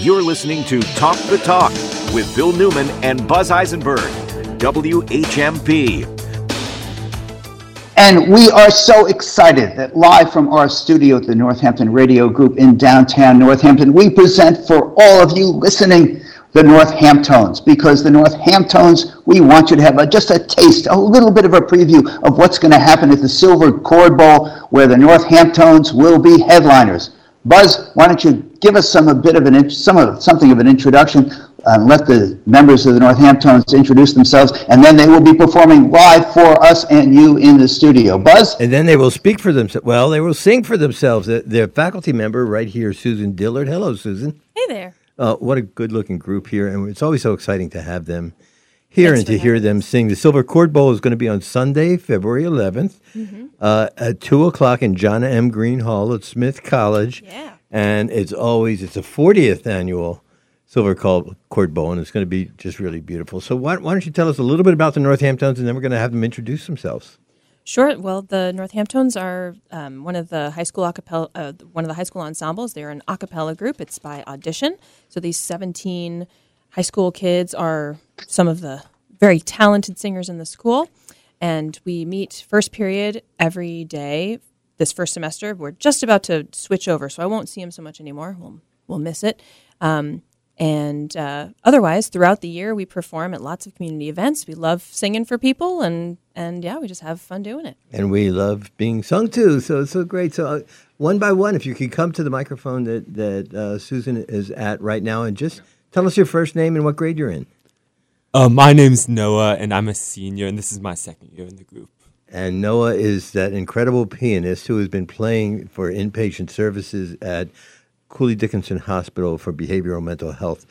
You're listening to Talk the Talk with Bill Newman and Buzz Eisenberg, WHMP. And we are so excited that live from our studio at the Northampton Radio Group in downtown Northampton, we present for all of you listening the Northamptones because the Northamptones, we want you to have a, just a taste, a little bit of a preview of what's going to happen at the Silver Chord Bowl where the Northamptones will be headliners. Buzz, why don't you give us some a bit of an some of something of an introduction and let the members of the Northamptones introduce themselves, and then they will be performing live for us and you in the studio. Buzz? And then they will speak for themselves. Well, they will sing for themselves. Their faculty member right here, Susan Dillard. Hello, Susan. Hey there. Uh, what a good looking group here. And it's always so exciting to have them here Thanks and to hear having them sing. The Silver Chord Bowl is going to be on Sunday, February 11th Mm-hmm. uh, at 2 o'clock in John M. Greene Hall at Smith College. Yeah. And it's always, it's a 40th annual Silver Chord Bowl, and it's going to be just really beautiful. So why, why don't you tell us a little bit about the Northamptones, and then we're going to have them introduce themselves. Sure. Well, the Northamptones are um, one of the high school a cappella, uh, one of the high school ensembles. They're an a cappella group. It's by audition. So these 17 high school kids are some of the very talented singers in the school, and we meet first period every day. This first semester, we're just about to switch over, so I won't see him so much anymore. We'll we'll miss it. Um, and uh, otherwise, throughout the year, we perform at lots of community events. We love singing for people, and and yeah, we just have fun doing it. And we love being sung to, so it's so great. So, uh, one by one, if you could come to the microphone that that uh, Susan is at right now, and just tell us your first name and what grade you're in. Uh, my name's Noah, and I'm a senior, and this is my second year in the group. And Noah is that incredible pianist who has been playing for inpatient services at Cooley Dickinson Hospital for behavioral mental health,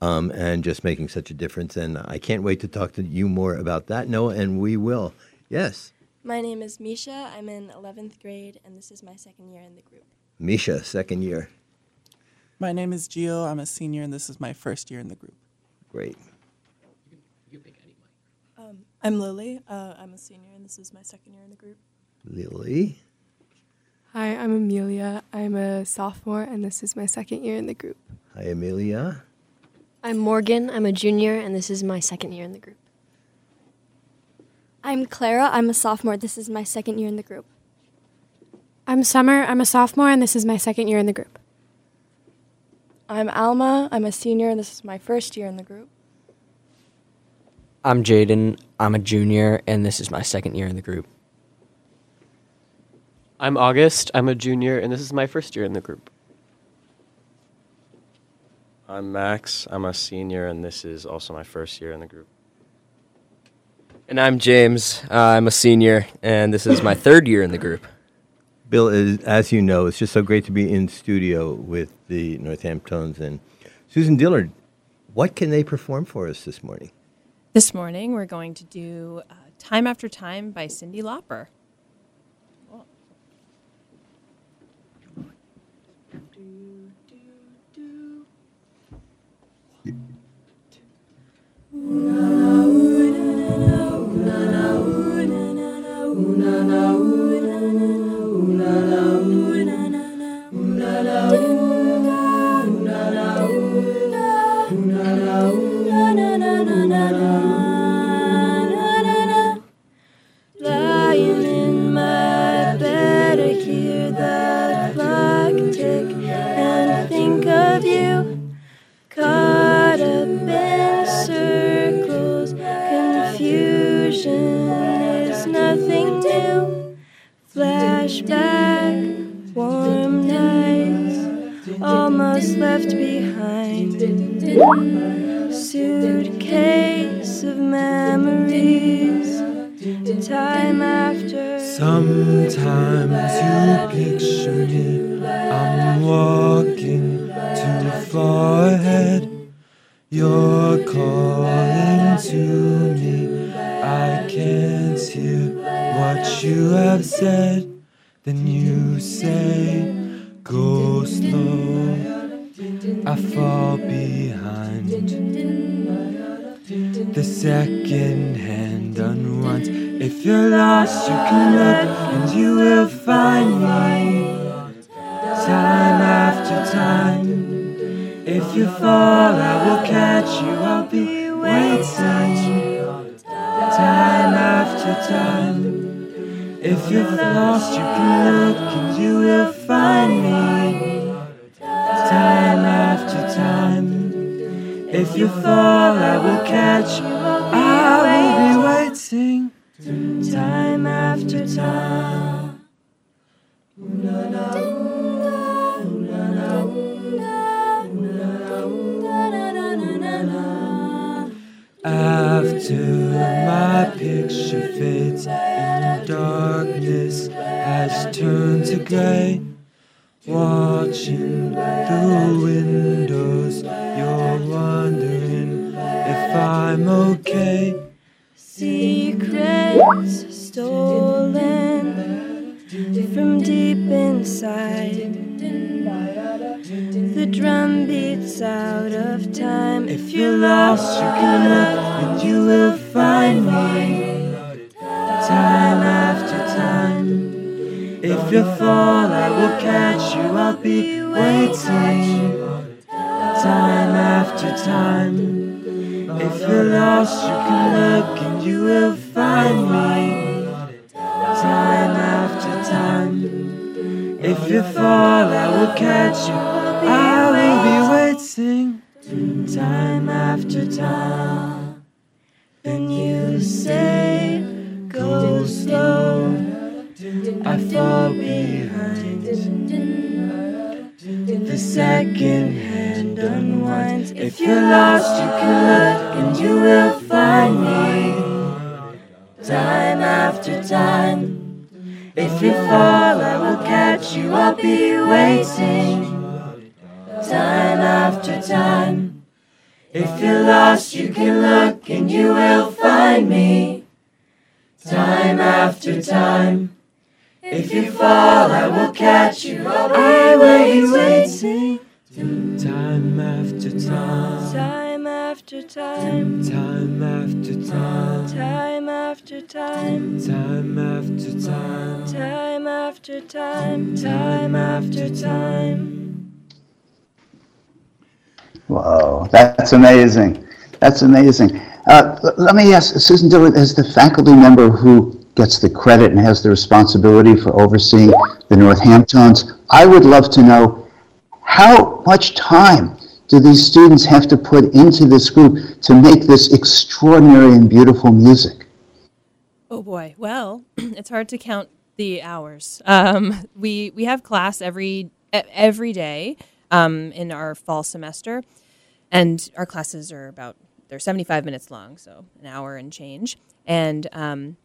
um, and just making such a difference. And I can't wait to talk to you more about that, Noah, and we will. Yes, My name is Misha. I'm in 11th grade, and this is my second year in the group. Misha, second year. My name is Gio. I'm a senior, and this is my first year in the group. Great. I'm Lily. Uh, I'm a senior, and this is my second year in the group. Lily. Hi, I'm Amelia. I'm a sophomore, and this is my second year in the group. Hi, Amelia. I'm Morgan. I'm a junior, and this is my second year in the group. I'm Clara. I'm a sophomore. This is my second year in the group. I'm Summer. I'm a sophomore, and this is my second year in the group. I'm Alma. I'm a senior, and this is my first year in the group. I'm Jaden. I'm a junior, and this is my second year in the group. I'm August. I'm a junior, and this is my first year in the group. I'm Max. I'm a senior, and this is also my first year in the group. And I'm James. Uh, I'm a senior, and this is my third year in the group. Bill, as, as you know, it's just so great to be in studio with the Northamptones and Susan Dillard. What can they perform for us this morning? This morning, we're going to do uh, "Time After Time" by Cyndi Lauper. Almost left behind. Suitcase of memories, time after. Sometimes you picture me. I'm walking too far ahead. You're calling to me. I can't hear what you have said. Then you say, Go slow. I fall behind. The second hand unwinds. If you're lost, you can look and you will find me. Time after time, If you fall, I will catch you. I'll be waiting time after time. If you're lost, you can look and you catch. I will be waiting time after time. After my picture fades and darkness has turned to gray, watching through windows, stolen from deep inside. The drum beats out of time. If you're lost, you can look and you will find me time after time. If you fall, I will catch you. I'll be waiting time after time. If you're lost, you can look and you will find me If you fall, I will catch you. I will be waiting time after time. And you say, go slow. I fall behind. The second hand unwinds. If you're lost, you can look and you will find me time after time. If you fall, Will you. I'll be waiting time after time. If you're lost, you can look and you will find me time after time. If you fall, I will catch you. I will be waiting time after time. Time after time. Time after time. Time after time. Time after time. Time after time. Time after time. Whoa, that's amazing. That's amazing. Uh, let me ask Susan Dillard, as the faculty member who gets the credit and has the responsibility for overseeing the Northamptones, I would love to know how much time do these students have to put into this group to make this extraordinary and beautiful music? Oh boy. Well, it's hard to count the hours. Um, we we have class every every day um, in our fall semester, and our classes are about they're seventy five minutes long, so an hour and change. And um,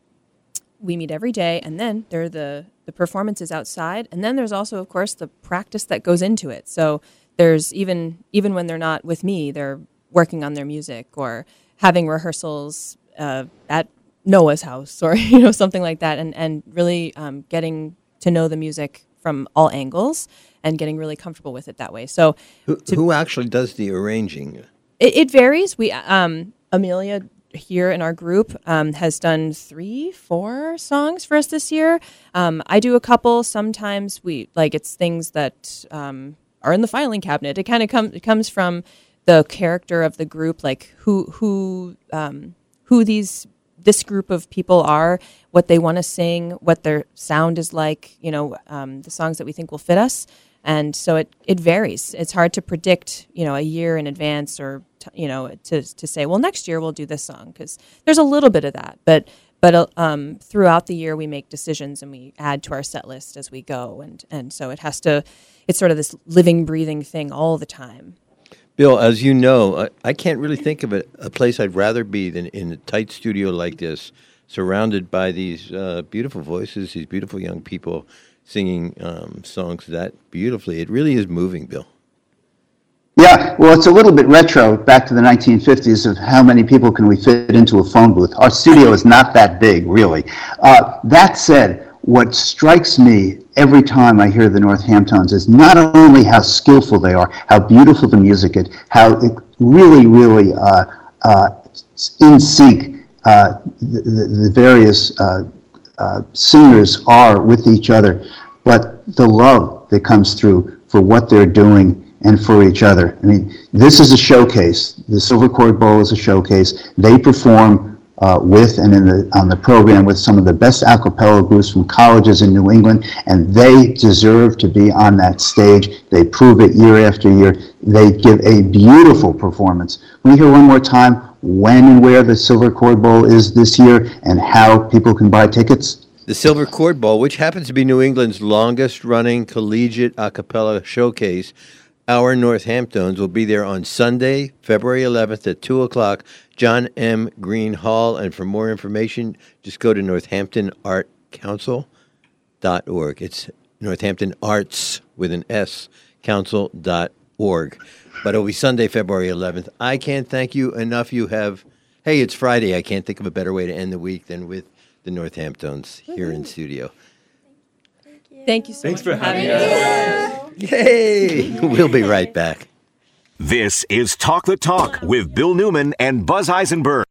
we meet every day, and then there are the the performances outside, and then there's also, of course, the practice that goes into it. So there's even even when they're not with me, they're working on their music or having rehearsals uh, at Noah's house or you know something like that, and and really um, getting to know the music from all angles and getting really comfortable with it that way. So Who, who actually does the arranging? it, it varies. We um, Amelia here in our group um, has done three, four songs for us this year. Um, I do a couple. Sometimes we like it's things that um, are in the filing cabinet. It kind of comes it comes from the character of the group, like who who um, who these this group of people are, what they want to sing, what their sound is like. You know, um, the songs that we think will fit us and so it, it varies. It's hard to predict, you know, a year in advance or t- you know to to say, well, next year we'll do this song because there's a little bit of that, but but uh, um, throughout the year we make decisions and we add to our set list as we go, and and so it has to. It's sort of this living, breathing thing all the time. Bill, as you know, I, I can't really think of a, a place I'd rather be than in a tight studio like this, surrounded by these uh, beautiful voices, these beautiful young people singing um, songs that beautifully. It really is moving, Bill. Yeah, well, it's a little bit retro back to the 1950s of how many people can we fit into a phone booth. Our studio is not that big, really. Uh, that said, what strikes me every time I hear the Northamptones is not only how skillful they are, how beautiful the music is, how it really, really uh, uh, in sync uh, the, the, various uh, uh, singers are with each other, but the love that comes through for what they're doing and for each other. I mean, this is a showcase. The Silver Chord Bowl is a showcase. They perform uh, with and in the, on the program with some of the best a cappella groups from colleges in New England, and they deserve to be on that stage. They prove it year after year. They give a beautiful performance. We hear one more time when and where the Silver Chord Bowl is this year and how people can buy tickets. The Silver Chord Bowl, which happens to be New England's longest running collegiate a cappella showcase, our Northamptones will be there on Sunday, February 11th at 2 o'clock, John M. Greene Hall. And for more information, just go to northamptonartcouncil.org. It's Northampton Arts with an S, council.org. But it'll be Sunday, February 11th. I can't thank you enough. You have, hey, it's Friday. I can't think of a better way to end the week than with the Northamptones here in studio. Thank you thank you so Thanks much for for having having us. Yay! We'll be right back. This is Talk the Talk with Bill Newman and Buzz Eisenberg.